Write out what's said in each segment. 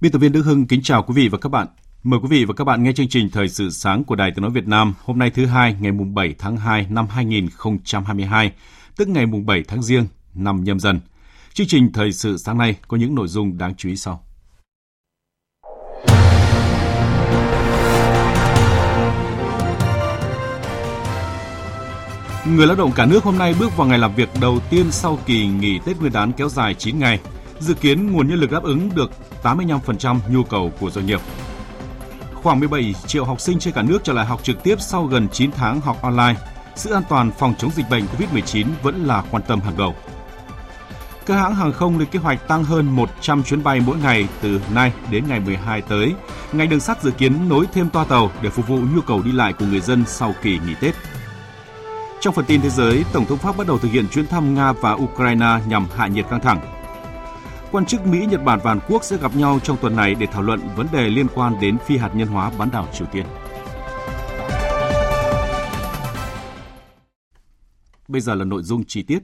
Biên tập viên Đức Hưng kính chào quý vị và các bạn. Mời quý vị và các bạn nghe chương trình Thời sự sáng của Đài Tiếng Nói Việt Nam hôm nay thứ hai ngày mùng 7 tháng 2 năm 2022, tức ngày mùng 7 tháng Giêng năm nhâm dần. Chương trình Thời sự sáng nay có những nội dung đáng chú ý sau. Người lao động cả nước hôm nay bước vào ngày làm việc đầu tiên sau kỳ nghỉ Tết Nguyên đán kéo dài 9 ngày. Dự kiến nguồn nhân lực đáp ứng được 85% nhu cầu của doanh nghiệp. Khoảng 17 triệu học sinh trên cả nước trở lại học trực tiếp sau gần 9 tháng học online. Sự an toàn phòng chống dịch bệnh COVID-19 vẫn là quan tâm hàng đầu. Các hãng hàng không lên kế hoạch tăng hơn 100 chuyến bay mỗi ngày từ nay đến ngày 12 tới. Ngành đường sắt dự kiến nối thêm toa tàu để phục vụ nhu cầu đi lại của người dân sau kỳ nghỉ Tết. Trong phần tin thế giới, Tổng thống Pháp bắt đầu thực hiện chuyến thăm Nga và Ukraine nhằm hạ nhiệt căng thẳng. Quan chức Mỹ, Nhật Bản và Hàn Quốc sẽ gặp nhau trong tuần này để thảo luận vấn đề liên quan đến phi hạt nhân hóa bán đảo Triều Tiên. Bây giờ là nội dung chi tiết.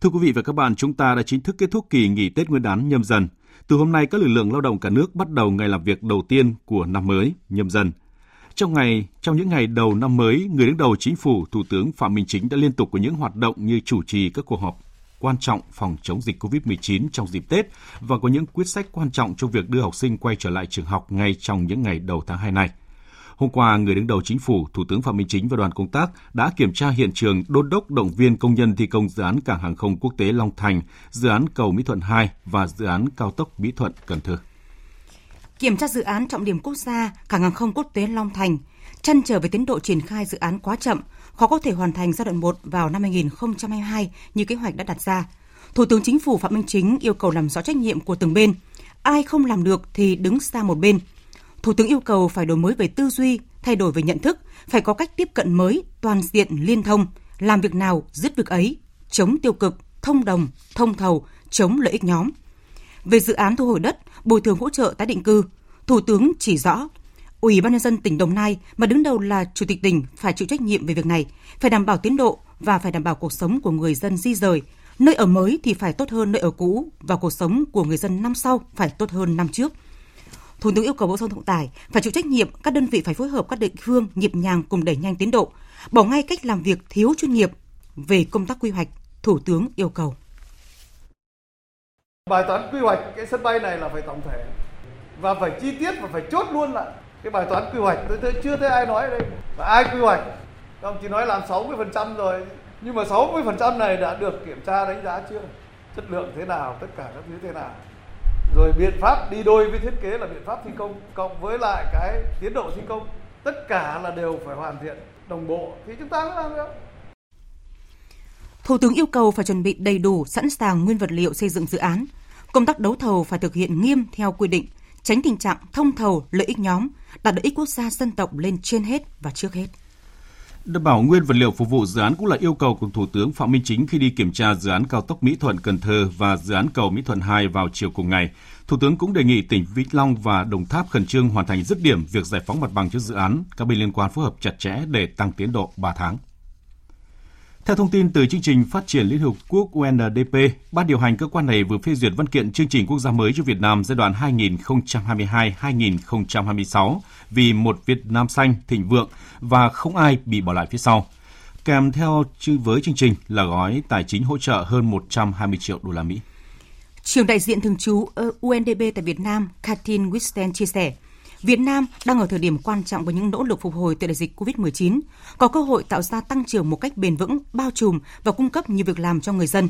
Thưa quý vị và các bạn, chúng ta đã chính thức kết thúc kỳ nghỉ Tết Nguyên đán nhâm dần. Từ hôm nay, các lực lượng lao động cả nước bắt đầu ngày làm việc đầu tiên của năm mới nhâm dần. Trong ngày, trong những ngày đầu năm mới, người đứng đầu chính phủ, Thủ tướng Phạm Minh Chính đã liên tục có những hoạt động như chủ trì các cuộc họp quan trọng phòng chống dịch COVID-19 trong dịp Tết và có những quyết sách quan trọng trong việc đưa học sinh quay trở lại trường học ngay trong những ngày đầu tháng 2 này. Hôm qua, người đứng đầu chính phủ, Thủ tướng Phạm Minh Chính và đoàn công tác đã kiểm tra hiện trường đôn đốc động viên công nhân thi công dự án cảng hàng không quốc tế Long Thành, dự án cầu Mỹ Thuận 2 và dự án cao tốc Mỹ Thuận Cần Thơ. Kiểm tra dự án trọng điểm quốc gia cảng hàng không quốc tế Long Thành, chăn trở về tiến độ triển khai dự án quá chậm, khó có thể hoàn thành giai đoạn 1 vào năm 2022 như kế hoạch đã đặt ra. Thủ tướng Chính phủ Phạm Minh Chính yêu cầu làm rõ trách nhiệm của từng bên. Ai không làm được thì đứng xa một bên. Thủ tướng yêu cầu phải đổi mới về tư duy, thay đổi về nhận thức, phải có cách tiếp cận mới, toàn diện, liên thông, làm việc nào dứt việc ấy, chống tiêu cực, thông đồng, thông thầu, chống lợi ích nhóm. Về dự án thu hồi đất, bồi thường hỗ trợ tái định cư, Thủ tướng chỉ rõ Ủy ban nhân dân tỉnh Đồng Nai mà đứng đầu là chủ tịch tỉnh phải chịu trách nhiệm về việc này, phải đảm bảo tiến độ và phải đảm bảo cuộc sống của người dân di rời. Nơi ở mới thì phải tốt hơn nơi ở cũ và cuộc sống của người dân năm sau phải tốt hơn năm trước. Thủ tướng yêu cầu Bộ Giao thông Vận tải phải chịu trách nhiệm, các đơn vị phải phối hợp các địa phương nhịp nhàng cùng đẩy nhanh tiến độ, bỏ ngay cách làm việc thiếu chuyên nghiệp về công tác quy hoạch, Thủ tướng yêu cầu. Bài toán quy hoạch cái sân bay này là phải tổng thể và phải chi tiết và phải chốt luôn lại cái bài toán quy hoạch tôi, tôi chưa thấy ai nói ở đây. Và ai quy hoạch? Các ông chỉ nói làm 60% rồi nhưng mà 60% này đã được kiểm tra đánh giá chưa? Chất lượng thế nào tất cả các thứ thế nào? Rồi biện pháp đi đôi với thiết kế là biện pháp thi công cộng với lại cái tiến độ thi công. Tất cả là đều phải hoàn thiện đồng bộ. Thì chúng ta mới làm được. Thủ tướng yêu cầu phải chuẩn bị đầy đủ, sẵn sàng nguyên vật liệu xây dựng dự án. Công tác đấu thầu phải thực hiện nghiêm theo quy định, tránh tình trạng thông thầu lợi ích nhóm, đặt lợi ích quốc gia dân tộc lên trên hết và trước hết. Đảm bảo nguyên vật liệu phục vụ dự án cũng là yêu cầu của Thủ tướng Phạm Minh Chính khi đi kiểm tra dự án cao tốc Mỹ Thuận Cần Thơ và dự án cầu Mỹ Thuận 2 vào chiều cùng ngày. Thủ tướng cũng đề nghị tỉnh Vĩnh Long và Đồng Tháp khẩn trương hoàn thành dứt điểm việc giải phóng mặt bằng cho dự án, các bên liên quan phối hợp chặt chẽ để tăng tiến độ 3 tháng. Theo thông tin từ chương trình phát triển Liên Hợp Quốc UNDP, ban điều hành cơ quan này vừa phê duyệt văn kiện chương trình quốc gia mới cho Việt Nam giai đoạn 2022-2026 vì một Việt Nam xanh, thịnh vượng và không ai bị bỏ lại phía sau. Kèm theo với chương trình là gói tài chính hỗ trợ hơn 120 triệu đô la Mỹ. Trường đại diện thường trú ờ, UNDP tại Việt Nam, Katrin Wisten chia sẻ, Việt Nam đang ở thời điểm quan trọng với những nỗ lực phục hồi từ đại dịch COVID-19, có cơ hội tạo ra tăng trưởng một cách bền vững, bao trùm và cung cấp nhiều việc làm cho người dân.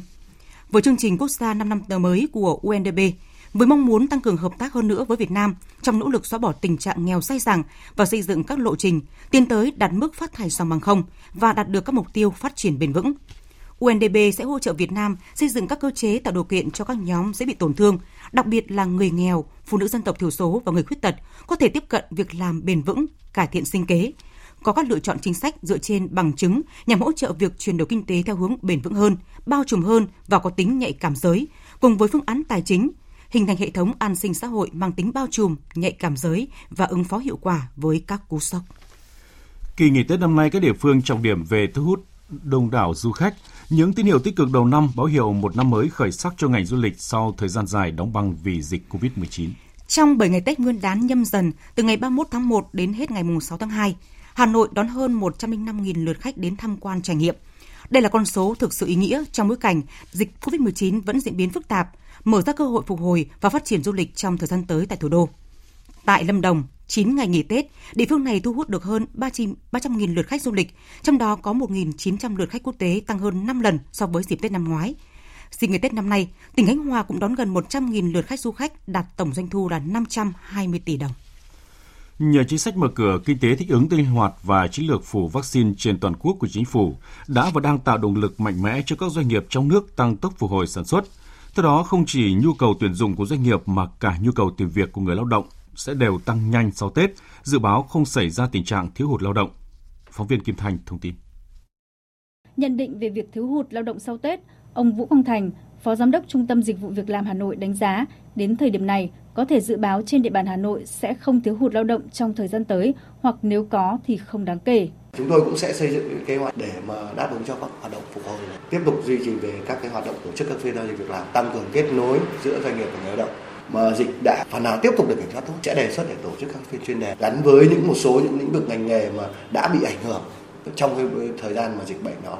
với chương trình quốc gia 5 năm mới của UNDP, với mong muốn tăng cường hợp tác hơn nữa với Việt Nam trong nỗ lực xóa bỏ tình trạng nghèo say dẳng và xây dựng các lộ trình tiến tới đạt mức phát thải dòng bằng không và đạt được các mục tiêu phát triển bền vững. UNDP sẽ hỗ trợ Việt Nam xây dựng các cơ chế tạo điều kiện cho các nhóm dễ bị tổn thương, đặc biệt là người nghèo, phụ nữ dân tộc thiểu số và người khuyết tật có thể tiếp cận việc làm bền vững, cải thiện sinh kế, có các lựa chọn chính sách dựa trên bằng chứng nhằm hỗ trợ việc chuyển đổi kinh tế theo hướng bền vững hơn, bao trùm hơn và có tính nhạy cảm giới, cùng với phương án tài chính, hình thành hệ thống an sinh xã hội mang tính bao trùm, nhạy cảm giới và ứng phó hiệu quả với các cú sốc. Kỳ nghỉ Tết năm nay, các địa phương trọng điểm về thu hút đông đảo du khách. Những tín hiệu tích cực đầu năm báo hiệu một năm mới khởi sắc cho ngành du lịch sau thời gian dài đóng băng vì dịch COVID-19. Trong 7 ngày Tết Nguyên đán nhâm dần, từ ngày 31 tháng 1 đến hết ngày 6 tháng 2, Hà Nội đón hơn 105.000 lượt khách đến tham quan trải nghiệm. Đây là con số thực sự ý nghĩa trong bối cảnh dịch COVID-19 vẫn diễn biến phức tạp, mở ra cơ hội phục hồi và phát triển du lịch trong thời gian tới tại thủ đô. Tại Lâm Đồng, 9 ngày nghỉ Tết, địa phương này thu hút được hơn 300.000 lượt khách du lịch, trong đó có 1.900 lượt khách quốc tế tăng hơn 5 lần so với dịp Tết năm ngoái. Dịp nghỉ Tết năm nay, tỉnh Khánh Hòa cũng đón gần 100.000 lượt khách du khách, đạt tổng doanh thu là 520 tỷ đồng. Nhờ chính sách mở cửa kinh tế thích ứng linh hoạt và chiến lược phủ vaccine trên toàn quốc của chính phủ đã và đang tạo động lực mạnh mẽ cho các doanh nghiệp trong nước tăng tốc phục hồi sản xuất. Theo đó, không chỉ nhu cầu tuyển dụng của doanh nghiệp mà cả nhu cầu tìm việc của người lao động sẽ đều tăng nhanh sau Tết, dự báo không xảy ra tình trạng thiếu hụt lao động. Phóng viên Kim Thanh thông tin. Nhận định về việc thiếu hụt lao động sau Tết, ông Vũ Quang Thành, Phó Giám đốc Trung tâm Dịch vụ Việc làm Hà Nội đánh giá, đến thời điểm này, có thể dự báo trên địa bàn Hà Nội sẽ không thiếu hụt lao động trong thời gian tới, hoặc nếu có thì không đáng kể. Chúng tôi cũng sẽ xây dựng kế hoạch để mà đáp ứng cho các hoạt động phục hồi. Tiếp tục duy trì về các cái hoạt động tổ chức các phiên giao dịch việc làm, tăng cường kết nối giữa doanh nghiệp và người lao động mà dịch đã phần nào tiếp tục được kiểm soát tốt sẽ đề xuất để tổ chức các phiên chuyên đề gắn với những một số những lĩnh vực ngành nghề mà đã bị ảnh hưởng trong cái thời gian mà dịch bệnh đó.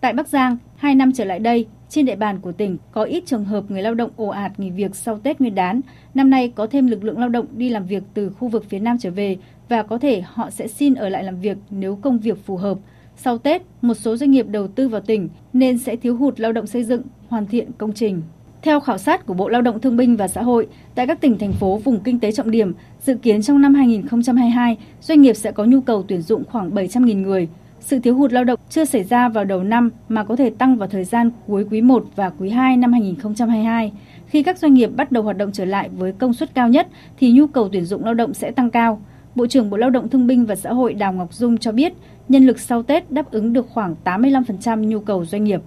Tại Bắc Giang, hai năm trở lại đây, trên địa bàn của tỉnh có ít trường hợp người lao động ồ ạt nghỉ việc sau Tết Nguyên đán. Năm nay có thêm lực lượng lao động đi làm việc từ khu vực phía Nam trở về và có thể họ sẽ xin ở lại làm việc nếu công việc phù hợp. Sau Tết, một số doanh nghiệp đầu tư vào tỉnh nên sẽ thiếu hụt lao động xây dựng, hoàn thiện công trình. Theo khảo sát của Bộ Lao động Thương binh và Xã hội, tại các tỉnh thành phố vùng kinh tế trọng điểm, dự kiến trong năm 2022, doanh nghiệp sẽ có nhu cầu tuyển dụng khoảng 700.000 người. Sự thiếu hụt lao động chưa xảy ra vào đầu năm mà có thể tăng vào thời gian cuối quý 1 và quý 2 năm 2022. Khi các doanh nghiệp bắt đầu hoạt động trở lại với công suất cao nhất thì nhu cầu tuyển dụng lao động sẽ tăng cao. Bộ trưởng Bộ Lao động Thương binh và Xã hội Đào Ngọc Dung cho biết, nhân lực sau Tết đáp ứng được khoảng 85% nhu cầu doanh nghiệp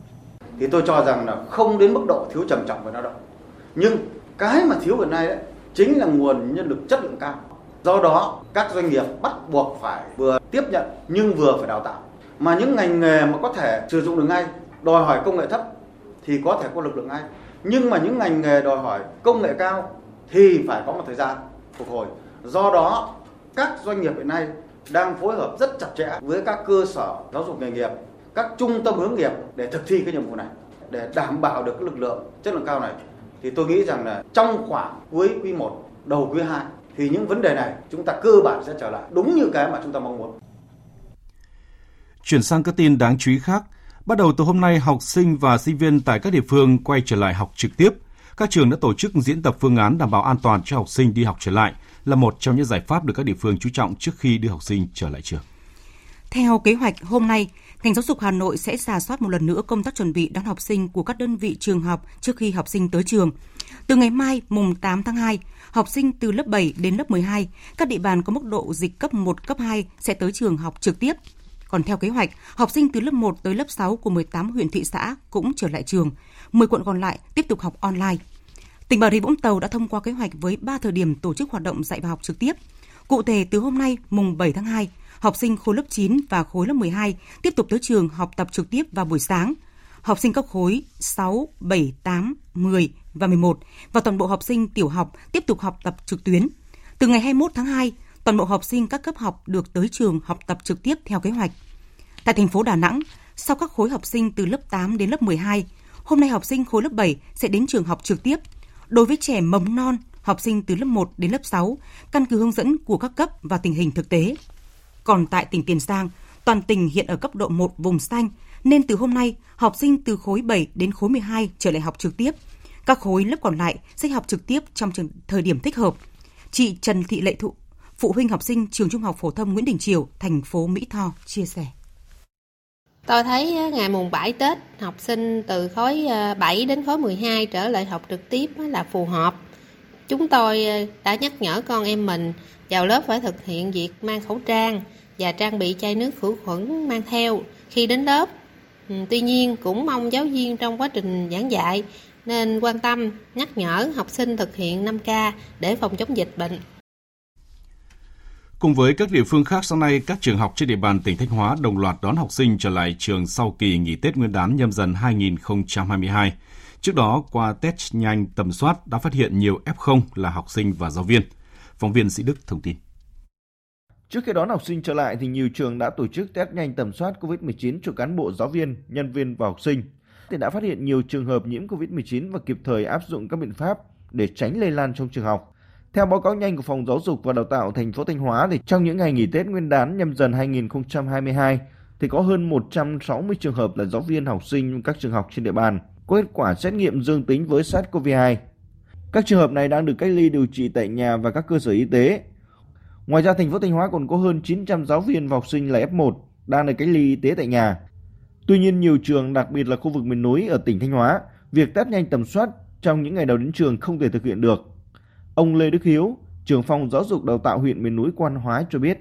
thì tôi cho rằng là không đến mức độ thiếu trầm trọng về lao động. Nhưng cái mà thiếu hiện nay đấy, chính là nguồn nhân lực chất lượng cao. Do đó, các doanh nghiệp bắt buộc phải vừa tiếp nhận nhưng vừa phải đào tạo. Mà những ngành nghề mà có thể sử dụng được ngay, đòi hỏi công nghệ thấp thì có thể có lực lượng ngay. Nhưng mà những ngành nghề đòi hỏi công nghệ cao thì phải có một thời gian phục hồi. Do đó, các doanh nghiệp hiện nay đang phối hợp rất chặt chẽ với các cơ sở giáo dục nghề nghiệp các trung tâm hướng nghiệp để thực thi cái nhiệm vụ này để đảm bảo được cái lực lượng chất lượng cao này thì tôi nghĩ rằng là trong khoảng cuối quý 1 đầu quý 2 thì những vấn đề này chúng ta cơ bản sẽ trở lại đúng như cái mà chúng ta mong muốn. Chuyển sang các tin đáng chú ý khác, bắt đầu từ hôm nay học sinh và sinh viên tại các địa phương quay trở lại học trực tiếp. Các trường đã tổ chức diễn tập phương án đảm bảo an toàn cho học sinh đi học trở lại là một trong những giải pháp được các địa phương chú trọng trước khi đưa học sinh trở lại trường. Theo kế hoạch, hôm nay, ngành giáo dục Hà Nội sẽ giả soát một lần nữa công tác chuẩn bị đón học sinh của các đơn vị trường học trước khi học sinh tới trường. Từ ngày mai, mùng 8 tháng 2, học sinh từ lớp 7 đến lớp 12, các địa bàn có mức độ dịch cấp 1, cấp 2 sẽ tới trường học trực tiếp. Còn theo kế hoạch, học sinh từ lớp 1 tới lớp 6 của 18 huyện thị xã cũng trở lại trường, 10 quận còn lại tiếp tục học online. Tỉnh Bà Rịa Vũng Tàu đã thông qua kế hoạch với 3 thời điểm tổ chức hoạt động dạy và học trực tiếp. Cụ thể từ hôm nay mùng 7 tháng 2, học sinh khối lớp 9 và khối lớp 12 tiếp tục tới trường học tập trực tiếp vào buổi sáng. Học sinh các khối 6, 7, 8, 10 và 11 và toàn bộ học sinh tiểu học tiếp tục học tập trực tuyến. Từ ngày 21 tháng 2, toàn bộ học sinh các cấp học được tới trường học tập trực tiếp theo kế hoạch. Tại thành phố Đà Nẵng, sau các khối học sinh từ lớp 8 đến lớp 12, hôm nay học sinh khối lớp 7 sẽ đến trường học trực tiếp. Đối với trẻ mầm non, học sinh từ lớp 1 đến lớp 6, căn cứ hướng dẫn của các cấp và tình hình thực tế. Còn tại tỉnh Tiền Giang, toàn tỉnh hiện ở cấp độ 1 vùng xanh, nên từ hôm nay, học sinh từ khối 7 đến khối 12 trở lại học trực tiếp. Các khối lớp còn lại sẽ học trực tiếp trong thời điểm thích hợp. Chị Trần Thị Lệ Thụ, phụ huynh học sinh trường Trung học phổ thông Nguyễn Đình Triều, thành phố Mỹ Tho chia sẻ. Tôi thấy ngày mùng 7 Tết, học sinh từ khối ờ, 7 đến khối 12 trở lại học trực tiếp là phù hợp. Chúng tôi ờ, đã nhắc nhở con em mình vào lớp phải thực hiện việc mang khẩu trang và trang bị chai nước khử khuẩn mang theo khi đến lớp. Ừ, tuy nhiên cũng mong giáo viên trong quá trình giảng dạy nên quan tâm nhắc nhở học sinh thực hiện 5K để phòng chống dịch bệnh. Cùng với các địa phương khác, sáng nay các trường học trên địa bàn tỉnh Thanh Hóa đồng loạt đón học sinh trở lại trường sau kỳ nghỉ Tết Nguyên đán nhâm dần 2022. Trước đó, qua test nhanh tầm soát đã phát hiện nhiều F0 là học sinh và giáo viên. Phóng viên Sĩ Đức thông tin. Trước khi đón học sinh trở lại thì nhiều trường đã tổ chức test nhanh tầm soát COVID-19 cho cán bộ giáo viên, nhân viên và học sinh. Thì đã phát hiện nhiều trường hợp nhiễm COVID-19 và kịp thời áp dụng các biện pháp để tránh lây lan trong trường học. Theo báo cáo nhanh của Phòng Giáo dục và Đào tạo thành phố Thanh Hóa thì trong những ngày nghỉ Tết Nguyên đán nhâm dần 2022 thì có hơn 160 trường hợp là giáo viên học sinh các trường học trên địa bàn có kết quả xét nghiệm dương tính với SARS-CoV-2. Các trường hợp này đang được cách ly điều trị tại nhà và các cơ sở y tế. Ngoài ra thành phố Thanh Hóa còn có hơn 900 giáo viên và học sinh là F1 đang được cách ly y tế tại nhà. Tuy nhiên nhiều trường đặc biệt là khu vực miền núi ở tỉnh Thanh Hóa, việc test nhanh tầm soát trong những ngày đầu đến trường không thể thực hiện được Ông Lê Đức Hiếu, trưởng phòng giáo dục đào tạo huyện miền núi Quan Hóa cho biết.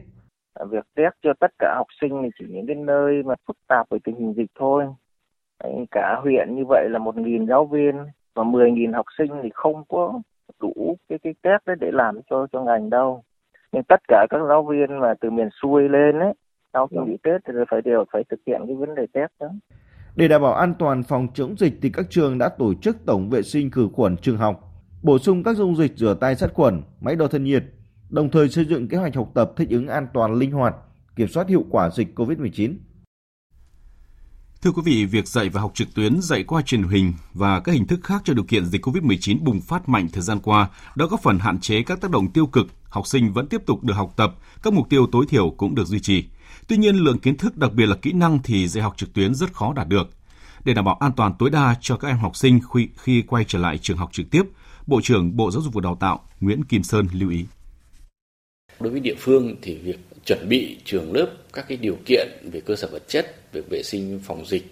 Việc test cho tất cả học sinh thì chỉ những cái nơi mà phức tạp về tình hình dịch thôi. Cả huyện như vậy là 1.000 giáo viên và 10.000 học sinh thì không có đủ cái cái test đấy để làm cho cho ngành đâu. Nhưng tất cả các giáo viên mà từ miền xuôi lên ấy, sau khi nghỉ Tết thì phải đều phải thực hiện cái vấn đề test đó. Để đảm bảo an toàn phòng chống dịch thì các trường đã tổ chức tổng vệ sinh khử khuẩn trường học bổ sung các dung dịch rửa tay sát khuẩn, máy đo thân nhiệt, đồng thời xây dựng kế hoạch học tập thích ứng an toàn linh hoạt, kiểm soát hiệu quả dịch COVID-19. Thưa quý vị, việc dạy và học trực tuyến, dạy qua truyền hình và các hình thức khác cho điều kiện dịch COVID-19 bùng phát mạnh thời gian qua đã góp phần hạn chế các tác động tiêu cực, học sinh vẫn tiếp tục được học tập, các mục tiêu tối thiểu cũng được duy trì. Tuy nhiên, lượng kiến thức đặc biệt là kỹ năng thì dạy học trực tuyến rất khó đạt được. Để đảm bảo an toàn tối đa cho các em học sinh khi, khi quay trở lại trường học trực tiếp, Bộ trưởng Bộ Giáo dục và Đào tạo Nguyễn Kim Sơn lưu ý. Đối với địa phương thì việc chuẩn bị trường lớp các cái điều kiện về cơ sở vật chất, về vệ sinh phòng dịch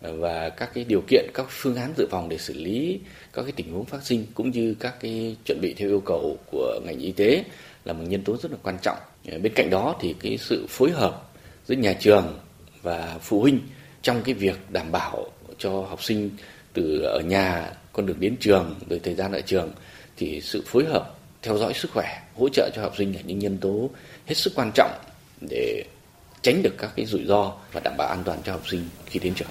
ờ, và các cái điều kiện các phương án dự phòng để xử lý các cái tình huống phát sinh cũng như các cái chuẩn bị theo yêu cầu của ngành y tế là một nhân tố rất là quan trọng. Ờ, bên cạnh đó thì cái sự phối hợp giữa nhà trường và phụ huynh trong cái việc đảm bảo cho học sinh từ ở nhà con đường đến trường rồi thời gian ở trường thì sự phối hợp theo dõi sức khỏe hỗ trợ cho học sinh là những nhân tố hết sức quan trọng để tránh được các cái rủi ro và đảm bảo an toàn cho học sinh khi đến trường.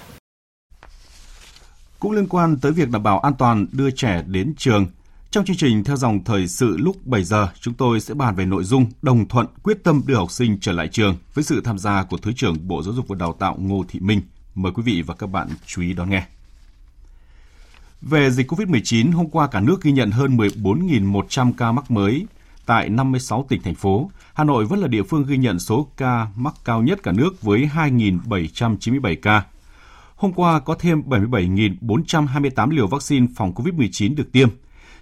Cũng liên quan tới việc đảm bảo an toàn đưa trẻ đến trường, trong chương trình theo dòng thời sự lúc 7 giờ, chúng tôi sẽ bàn về nội dung đồng thuận quyết tâm đưa học sinh trở lại trường với sự tham gia của Thứ trưởng Bộ Giáo dục và Đào tạo Ngô Thị Minh. Mời quý vị và các bạn chú ý đón nghe. Về dịch COVID-19, hôm qua cả nước ghi nhận hơn 14.100 ca mắc mới tại 56 tỉnh, thành phố. Hà Nội vẫn là địa phương ghi nhận số ca mắc cao nhất cả nước với 2.797 ca. Hôm qua có thêm 77.428 liều vaccine phòng COVID-19 được tiêm.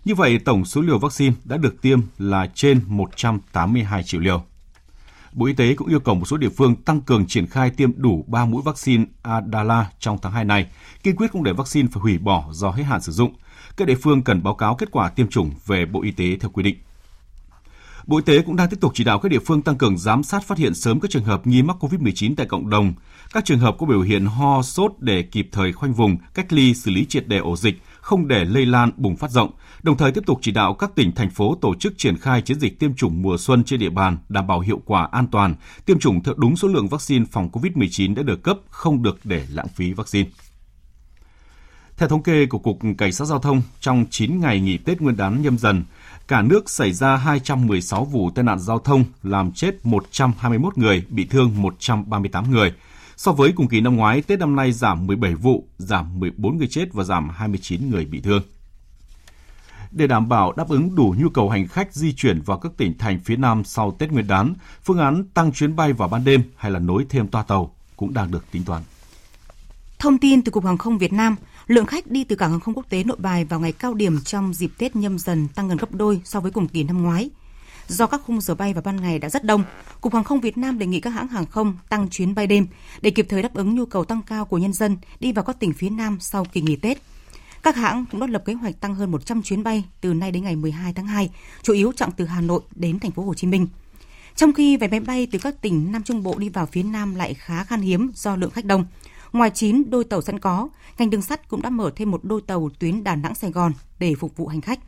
Như vậy, tổng số liều vaccine đã được tiêm là trên 182 triệu liều. Bộ Y tế cũng yêu cầu một số địa phương tăng cường triển khai tiêm đủ 3 mũi vaccine Adala trong tháng 2 này, kiên quyết không để vaccine phải hủy bỏ do hết hạn sử dụng. Các địa phương cần báo cáo kết quả tiêm chủng về Bộ Y tế theo quy định. Bộ Y tế cũng đang tiếp tục chỉ đạo các địa phương tăng cường giám sát phát hiện sớm các trường hợp nghi mắc COVID-19 tại cộng đồng, các trường hợp có biểu hiện ho, sốt để kịp thời khoanh vùng, cách ly, xử lý triệt đề ổ dịch, không để lây lan bùng phát rộng, đồng thời tiếp tục chỉ đạo các tỉnh thành phố tổ chức triển khai chiến dịch tiêm chủng mùa xuân trên địa bàn đảm bảo hiệu quả an toàn, tiêm chủng theo đúng số lượng vaccine phòng COVID-19 đã được cấp, không được để lãng phí vaccine. Theo thống kê của Cục Cảnh sát Giao thông, trong 9 ngày nghỉ Tết Nguyên đán nhâm dần, cả nước xảy ra 216 vụ tai nạn giao thông, làm chết 121 người, bị thương 138 người. So với cùng kỳ năm ngoái, Tết năm nay giảm 17 vụ, giảm 14 người chết và giảm 29 người bị thương. Để đảm bảo đáp ứng đủ nhu cầu hành khách di chuyển vào các tỉnh thành phía Nam sau Tết Nguyên đán, phương án tăng chuyến bay vào ban đêm hay là nối thêm toa tàu cũng đang được tính toán. Thông tin từ Cục Hàng không Việt Nam, lượng khách đi từ cảng hàng không quốc tế Nội Bài vào ngày cao điểm trong dịp Tết nhâm dần tăng gần gấp đôi so với cùng kỳ năm ngoái. Do các khung giờ bay vào ban ngày đã rất đông, Cục Hàng không Việt Nam đề nghị các hãng hàng không tăng chuyến bay đêm để kịp thời đáp ứng nhu cầu tăng cao của nhân dân đi vào các tỉnh phía Nam sau kỳ nghỉ Tết. Các hãng cũng đã lập kế hoạch tăng hơn 100 chuyến bay từ nay đến ngày 12 tháng 2, chủ yếu chặng từ Hà Nội đến thành phố Hồ Chí Minh. Trong khi vé máy bay từ các tỉnh Nam Trung Bộ đi vào phía Nam lại khá khan hiếm do lượng khách đông. Ngoài 9 đôi tàu sẵn có, ngành đường sắt cũng đã mở thêm một đôi tàu tuyến Đà Nẵng Sài Gòn để phục vụ hành khách.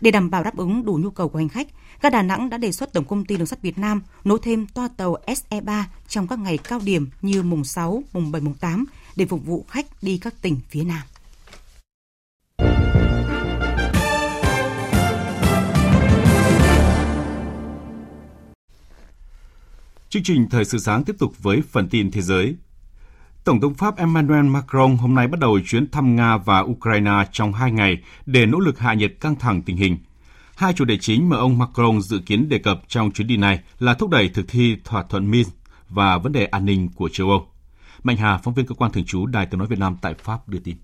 Để đảm bảo đáp ứng đủ nhu cầu của hành khách, ga Đà Nẵng đã đề xuất Tổng công ty Đường sắt Việt Nam nối thêm toa tàu SE3 trong các ngày cao điểm như mùng 6, mùng 7, mùng 8 để phục vụ khách đi các tỉnh phía Nam. Chương trình Thời sự sáng tiếp tục với phần tin thế giới. Tổng thống Pháp Emmanuel Macron hôm nay bắt đầu chuyến thăm Nga và Ukraine trong hai ngày để nỗ lực hạ nhiệt căng thẳng tình hình. Hai chủ đề chính mà ông Macron dự kiến đề cập trong chuyến đi này là thúc đẩy thực thi thỏa thuận Minsk và vấn đề an ninh của châu Âu. Mạnh Hà, phóng viên cơ quan thường trú Đài tiếng nói Việt Nam tại Pháp đưa tin.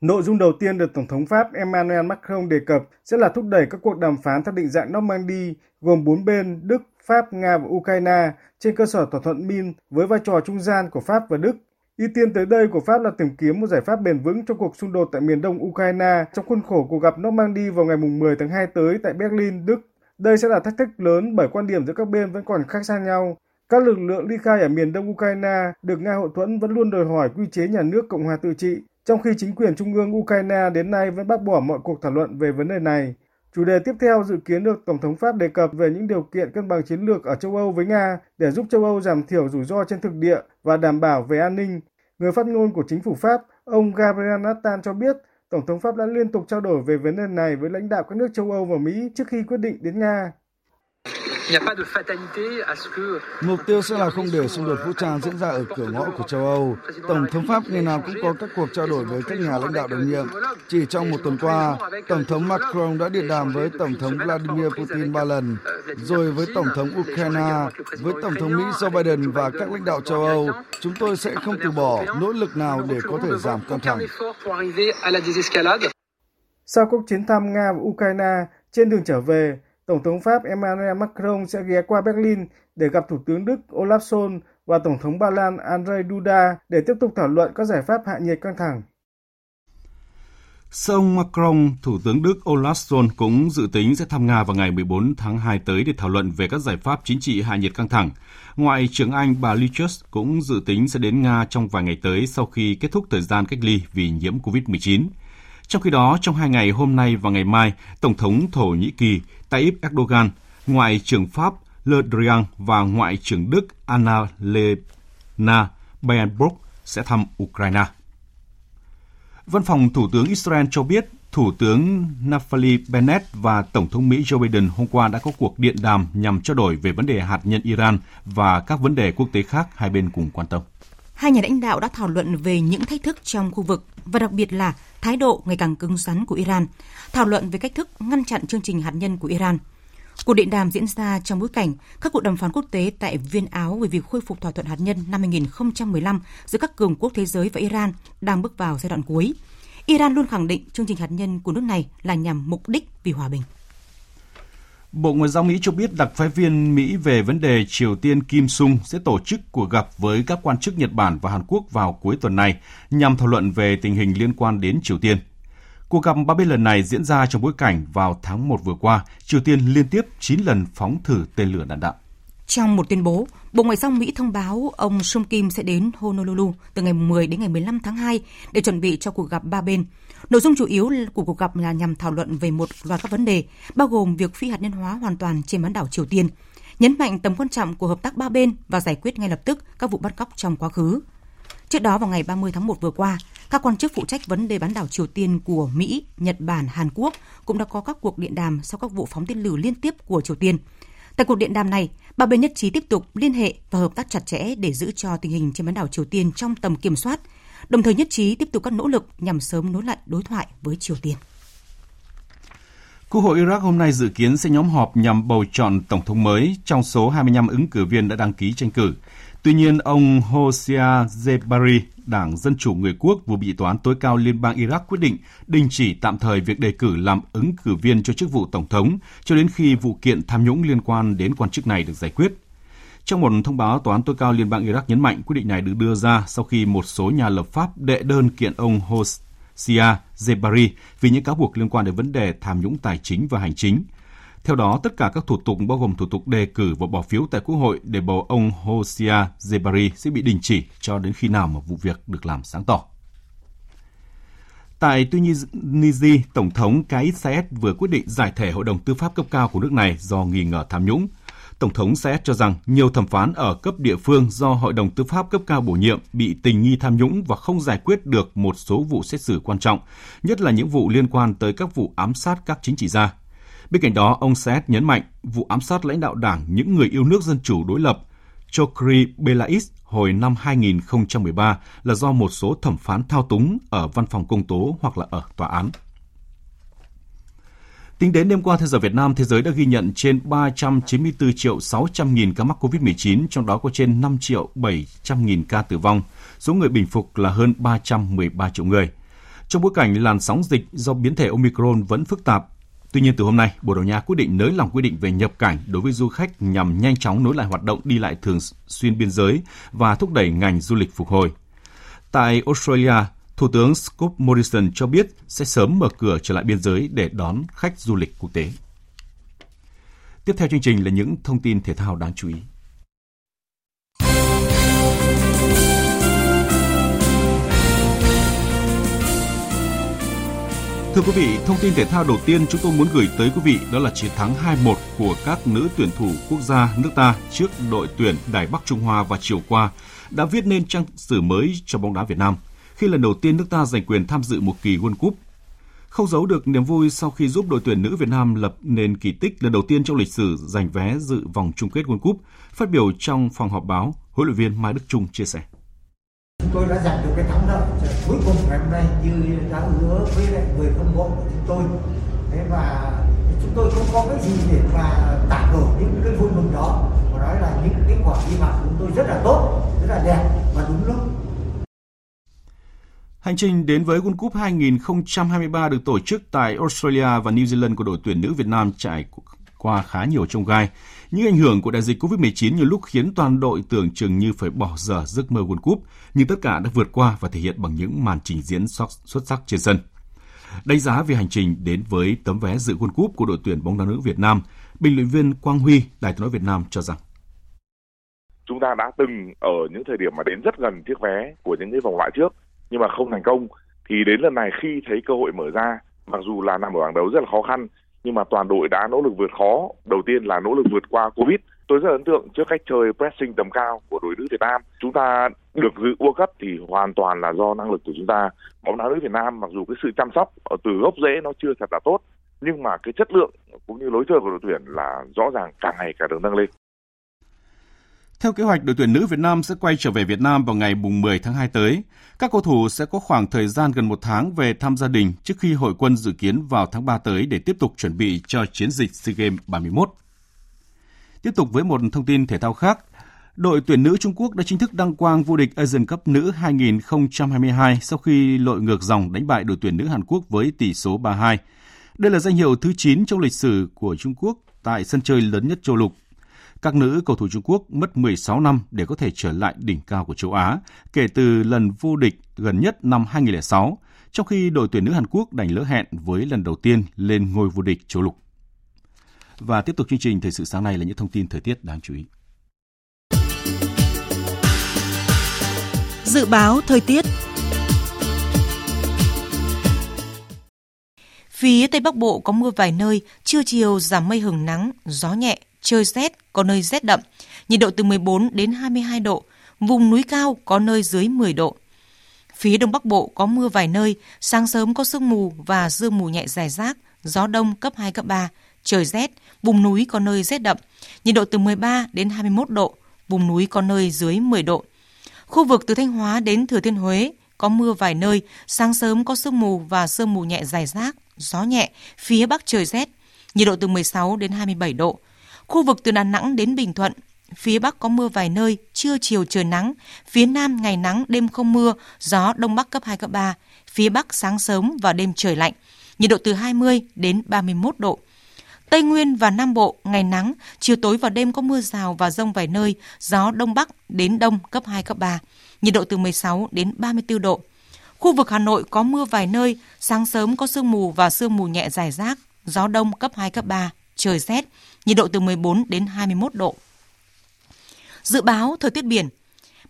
Nội dung đầu tiên được Tổng thống Pháp Emmanuel Macron đề cập sẽ là thúc đẩy các cuộc đàm phán theo định dạng Normandy gồm bốn bên Đức, Pháp, Nga và Ukraine trên cơ sở thỏa thuận Min với vai trò trung gian của Pháp và Đức. Ưu tiên tới đây của Pháp là tìm kiếm một giải pháp bền vững cho cuộc xung đột tại miền đông Ukraine trong khuôn khổ cuộc gặp Normandy vào ngày 10 tháng 2 tới tại Berlin, Đức. Đây sẽ là thách thức lớn bởi quan điểm giữa các bên vẫn còn khác xa nhau. Các lực lượng ly khai ở miền đông Ukraine được Nga hậu thuẫn vẫn luôn đòi hỏi quy chế nhà nước Cộng hòa tự trị, trong khi chính quyền trung ương Ukraine đến nay vẫn bác bỏ mọi cuộc thảo luận về vấn đề này. Chủ đề tiếp theo dự kiến được Tổng thống Pháp đề cập về những điều kiện cân bằng chiến lược ở châu Âu với Nga để giúp châu Âu giảm thiểu rủi ro trên thực địa và đảm bảo về an ninh. Người phát ngôn của chính phủ Pháp, ông Gabriel Nathan cho biết Tổng thống Pháp đã liên tục trao đổi về vấn đề này với lãnh đạo các nước châu Âu và Mỹ trước khi quyết định đến Nga. Mục tiêu sẽ là không để xung đột vũ trang diễn ra ở cửa ngõ của châu Âu. Tổng thống Pháp ngày nào cũng có các cuộc trao đổi với các nhà lãnh đạo đồng nhiệm. Chỉ trong một tuần qua, Tổng thống Macron đã điện đàm với Tổng thống Vladimir Putin ba lần, rồi với Tổng thống Ukraine, với Tổng thống Mỹ Joe Biden và các lãnh đạo châu Âu. Chúng tôi sẽ không từ bỏ nỗ lực nào để có thể giảm căng thẳng. Sau cuộc chiến thăm Nga và Ukraine, trên đường trở về, Tổng thống Pháp Emmanuel Macron sẽ ghé qua Berlin để gặp Thủ tướng Đức Olaf Scholz và Tổng thống Ba Lan Andrzej Duda để tiếp tục thảo luận các giải pháp hạ nhiệt căng thẳng. Sau ông Macron, Thủ tướng Đức Olaf Scholz cũng dự tính sẽ thăm Nga vào ngày 14 tháng 2 tới để thảo luận về các giải pháp chính trị hạ nhiệt căng thẳng. Ngoại trưởng Anh bà Liz Truss cũng dự tính sẽ đến Nga trong vài ngày tới sau khi kết thúc thời gian cách ly vì nhiễm COVID-19. Trong khi đó, trong hai ngày hôm nay và ngày mai, Tổng thống Thổ Nhĩ Kỳ Tayyip Erdogan, Ngoại trưởng Pháp Le Drian và Ngoại trưởng Đức Anna Lena Baerbock sẽ thăm Ukraine. Văn phòng Thủ tướng Israel cho biết Thủ tướng Naftali Bennett và Tổng thống Mỹ Joe Biden hôm qua đã có cuộc điện đàm nhằm trao đổi về vấn đề hạt nhân Iran và các vấn đề quốc tế khác hai bên cùng quan tâm. Hai nhà lãnh đạo đã thảo luận về những thách thức trong khu vực và đặc biệt là thái độ ngày càng cứng rắn của Iran, thảo luận về cách thức ngăn chặn chương trình hạt nhân của Iran. Cuộc điện đàm diễn ra trong bối cảnh các cuộc đàm phán quốc tế tại Viên Áo về việc khôi phục thỏa thuận hạt nhân năm 2015 giữa các cường quốc thế giới và Iran đang bước vào giai đoạn cuối. Iran luôn khẳng định chương trình hạt nhân của nước này là nhằm mục đích vì hòa bình. Bộ Ngoại giao Mỹ cho biết đặc phái viên Mỹ về vấn đề Triều Tiên Kim Sung sẽ tổ chức cuộc gặp với các quan chức Nhật Bản và Hàn Quốc vào cuối tuần này nhằm thảo luận về tình hình liên quan đến Triều Tiên. Cuộc gặp ba bên lần này diễn ra trong bối cảnh vào tháng 1 vừa qua, Triều Tiên liên tiếp 9 lần phóng thử tên lửa đạn đạo. Trong một tuyên bố, Bộ Ngoại giao Mỹ thông báo ông Sung Kim sẽ đến Honolulu từ ngày 10 đến ngày 15 tháng 2 để chuẩn bị cho cuộc gặp ba bên. Nội dung chủ yếu của cuộc gặp là nhằm thảo luận về một loạt các vấn đề, bao gồm việc phi hạt nhân hóa hoàn toàn trên bán đảo Triều Tiên, nhấn mạnh tầm quan trọng của hợp tác ba bên và giải quyết ngay lập tức các vụ bắt cóc trong quá khứ. Trước đó vào ngày 30 tháng 1 vừa qua, các quan chức phụ trách vấn đề bán đảo Triều Tiên của Mỹ, Nhật Bản, Hàn Quốc cũng đã có các cuộc điện đàm sau các vụ phóng tên lửa liên tiếp của Triều Tiên. Tại cuộc điện đàm này, ba bên nhất trí tiếp tục liên hệ và hợp tác chặt chẽ để giữ cho tình hình trên bán đảo Triều Tiên trong tầm kiểm soát, đồng thời nhất trí tiếp tục các nỗ lực nhằm sớm nối lại đối thoại với Triều Tiên. Quốc hội Iraq hôm nay dự kiến sẽ nhóm họp nhằm bầu chọn tổng thống mới trong số 25 ứng cử viên đã đăng ký tranh cử. Tuy nhiên, ông Hosea Zebari, Đảng Dân Chủ Người Quốc vừa bị Tòa án tối cao Liên bang Iraq quyết định đình chỉ tạm thời việc đề cử làm ứng cử viên cho chức vụ Tổng thống cho đến khi vụ kiện tham nhũng liên quan đến quan chức này được giải quyết. Trong một thông báo, Tòa án tối cao Liên bang Iraq nhấn mạnh quyết định này được đưa ra sau khi một số nhà lập pháp đệ đơn kiện ông Hosea Zebari vì những cáo buộc liên quan đến vấn đề tham nhũng tài chính và hành chính. Theo đó, tất cả các thủ tục bao gồm thủ tục đề cử và bỏ phiếu tại Quốc hội để bầu ông Hosea Zebari sẽ bị đình chỉ cho đến khi nào mà vụ việc được làm sáng tỏ. Tại Tunisia, Tổng thống Kais Saied vừa quyết định giải thể Hội đồng Tư pháp cấp cao của nước này do nghi ngờ tham nhũng. Tổng thống sẽ cho rằng nhiều thẩm phán ở cấp địa phương do Hội đồng Tư pháp cấp cao bổ nhiệm bị tình nghi tham nhũng và không giải quyết được một số vụ xét xử quan trọng, nhất là những vụ liên quan tới các vụ ám sát các chính trị gia. Bên cạnh đó, ông Saed nhấn mạnh vụ ám sát lãnh đạo đảng những người yêu nước dân chủ đối lập Chokri Belais hồi năm 2013 là do một số thẩm phán thao túng ở văn phòng công tố hoặc là ở tòa án. Tính đến đêm qua theo giờ Việt Nam, thế giới đã ghi nhận trên 394 triệu 600 nghìn ca mắc COVID-19, trong đó có trên 5 triệu 700 nghìn ca tử vong. Số người bình phục là hơn 313 triệu người. Trong bối cảnh làn sóng dịch do biến thể Omicron vẫn phức tạp, Tuy nhiên từ hôm nay, Bồ Đào Nha quyết định nới lỏng quy định về nhập cảnh đối với du khách nhằm nhanh chóng nối lại hoạt động đi lại thường xuyên biên giới và thúc đẩy ngành du lịch phục hồi. Tại Australia, Thủ tướng Scott Morrison cho biết sẽ sớm mở cửa trở lại biên giới để đón khách du lịch quốc tế. Tiếp theo chương trình là những thông tin thể thao đáng chú ý. Thưa quý vị, thông tin thể thao đầu tiên chúng tôi muốn gửi tới quý vị đó là chiến thắng 2-1 của các nữ tuyển thủ quốc gia nước ta trước đội tuyển Đài Bắc Trung Hoa vào chiều qua đã viết nên trang sử mới cho bóng đá Việt Nam khi lần đầu tiên nước ta giành quyền tham dự một kỳ World Cup. Không giấu được niềm vui sau khi giúp đội tuyển nữ Việt Nam lập nên kỳ tích lần đầu tiên trong lịch sử giành vé dự vòng chung kết World Cup, phát biểu trong phòng họp báo, huấn luyện viên Mai Đức Trung chia sẻ. Chúng tôi đã giành được cái thắng lợi cuối cùng ngày hôm nay như đã hứa với lại người hâm mộ của chúng tôi. Thế và chúng tôi không có cái gì để mà tả đổi những cái vui mừng đó. Và nói là những kết quả đi vào chúng tôi rất là tốt rất là đẹp. Và đúng lúc Hành trình đến với World Cup 2023 được tổ chức tại Australia và New Zealand của đội tuyển nữ Việt Nam trải qua khá nhiều trông gai. Những ảnh hưởng của đại dịch COVID-19 nhiều lúc khiến toàn đội tưởng chừng như phải bỏ dở giấc mơ World Cup, nhưng tất cả đã vượt qua và thể hiện bằng những màn trình diễn xuất sắc trên sân. Đánh giá về hành trình đến với tấm vé dự World Cup của đội tuyển bóng đá nữ Việt Nam, bình luận viên Quang Huy, Đài tiếng nói Việt Nam cho rằng chúng ta đã từng ở những thời điểm mà đến rất gần chiếc vé của những cái vòng loại trước nhưng mà không thành công thì đến lần này khi thấy cơ hội mở ra mặc dù là nằm ở bảng đấu rất là khó khăn nhưng mà toàn đội đã nỗ lực vượt khó. Đầu tiên là nỗ lực vượt qua Covid. Tôi rất ấn tượng trước cách chơi pressing tầm cao của đội nữ Việt Nam. Chúng ta được dự World Cup thì hoàn toàn là do năng lực của chúng ta. Bóng đá nữ Việt Nam mặc dù cái sự chăm sóc ở từ gốc rễ nó chưa thật là tốt, nhưng mà cái chất lượng cũng như lối chơi của đội tuyển là rõ ràng càng ngày càng được nâng lên. Theo kế hoạch, đội tuyển nữ Việt Nam sẽ quay trở về Việt Nam vào ngày 10 tháng 2 tới. Các cầu thủ sẽ có khoảng thời gian gần một tháng về thăm gia đình trước khi hội quân dự kiến vào tháng 3 tới để tiếp tục chuẩn bị cho chiến dịch SEA Games 31. Tiếp tục với một thông tin thể thao khác, đội tuyển nữ Trung Quốc đã chính thức đăng quang vô địch Asian Cup nữ 2022 sau khi lội ngược dòng đánh bại đội tuyển nữ Hàn Quốc với tỷ số 3-2. Đây là danh hiệu thứ 9 trong lịch sử của Trung Quốc tại sân chơi lớn nhất châu lục các nữ cầu thủ Trung Quốc mất 16 năm để có thể trở lại đỉnh cao của châu Á kể từ lần vô địch gần nhất năm 2006, trong khi đội tuyển nữ Hàn Quốc đành lỡ hẹn với lần đầu tiên lên ngôi vô địch châu lục. Và tiếp tục chương trình thời sự sáng nay là những thông tin thời tiết đáng chú ý. Dự báo thời tiết Phía Tây Bắc Bộ có mưa vài nơi, trưa chiều giảm mây hừng nắng, gió nhẹ, trời rét, có nơi rét đậm, nhiệt độ từ 14 đến 22 độ, vùng núi cao có nơi dưới 10 độ. Phía Đông Bắc Bộ có mưa vài nơi, sáng sớm có sương mù và sương mù nhẹ dài rác, gió đông cấp 2, cấp 3, trời rét, vùng núi có nơi rét đậm, nhiệt độ từ 13 đến 21 độ, vùng núi có nơi dưới 10 độ. Khu vực từ Thanh Hóa đến Thừa Thiên Huế có mưa vài nơi, sáng sớm có sương mù và sương mù nhẹ dài rác, gió nhẹ, phía Bắc trời rét, nhiệt độ từ 16 đến 27 độ, Khu vực từ Đà Nẵng đến Bình Thuận, phía Bắc có mưa vài nơi, trưa chiều trời nắng, phía Nam ngày nắng, đêm không mưa, gió Đông Bắc cấp 2, cấp 3, phía Bắc sáng sớm và đêm trời lạnh, nhiệt độ từ 20 đến 31 độ. Tây Nguyên và Nam Bộ ngày nắng, chiều tối và đêm có mưa rào và rông vài nơi, gió Đông Bắc đến Đông cấp 2, cấp 3, nhiệt độ từ 16 đến 34 độ. Khu vực Hà Nội có mưa vài nơi, sáng sớm có sương mù và sương mù nhẹ dài rác, gió Đông cấp 2, cấp 3, trời rét, nhiệt độ từ 14 đến 21 độ. Dự báo thời tiết biển,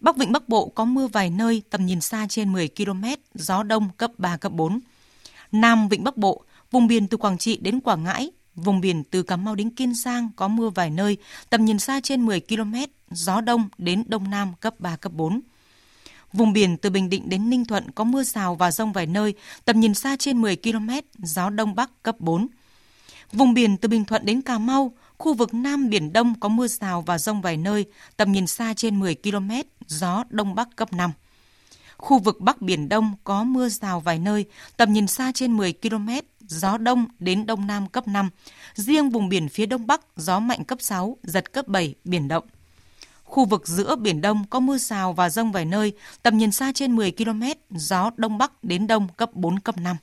Bắc Vịnh Bắc Bộ có mưa vài nơi, tầm nhìn xa trên 10 km, gió đông cấp 3, cấp 4. Nam Vịnh Bắc Bộ, vùng biển từ Quảng Trị đến Quảng Ngãi, vùng biển từ Cà Mau đến Kiên Giang có mưa vài nơi, tầm nhìn xa trên 10 km, gió đông đến đông nam cấp 3, cấp 4. Vùng biển từ Bình Định đến Ninh Thuận có mưa rào và rông vài nơi, tầm nhìn xa trên 10 km, gió đông bắc cấp 4. Vùng biển từ Bình Thuận đến Cà Mau, khu vực Nam Biển Đông có mưa rào và rông vài nơi, tầm nhìn xa trên 10 km, gió Đông Bắc cấp 5. Khu vực Bắc Biển Đông có mưa rào vài nơi, tầm nhìn xa trên 10 km, gió Đông đến Đông Nam cấp 5. Riêng vùng biển phía Đông Bắc, gió mạnh cấp 6, giật cấp 7, biển động. Khu vực giữa Biển Đông có mưa rào và rông vài nơi, tầm nhìn xa trên 10 km, gió Đông Bắc đến Đông cấp 4, cấp 5.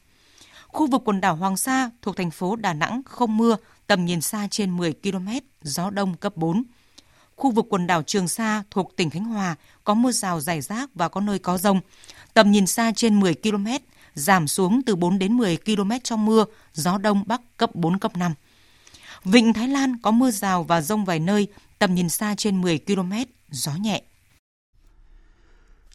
Khu vực quần đảo Hoàng Sa thuộc thành phố Đà Nẵng không mưa, tầm nhìn xa trên 10 km, gió đông cấp 4. Khu vực quần đảo Trường Sa thuộc tỉnh Khánh Hòa có mưa rào rải rác và có nơi có rông. Tầm nhìn xa trên 10 km, giảm xuống từ 4 đến 10 km trong mưa, gió đông bắc cấp 4, cấp 5. Vịnh Thái Lan có mưa rào và rông vài nơi, tầm nhìn xa trên 10 km, gió nhẹ.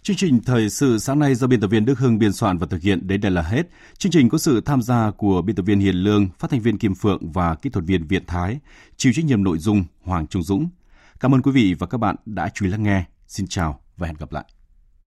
Chương trình thời sự sáng nay do biên tập viên Đức Hưng biên soạn và thực hiện đến đây là hết. Chương trình có sự tham gia của biên tập viên Hiền Lương, phát thanh viên Kim Phượng và kỹ thuật viên Việt Thái, chịu trách nhiệm nội dung Hoàng Trung Dũng. Cảm ơn quý vị và các bạn đã chú ý lắng nghe. Xin chào và hẹn gặp lại.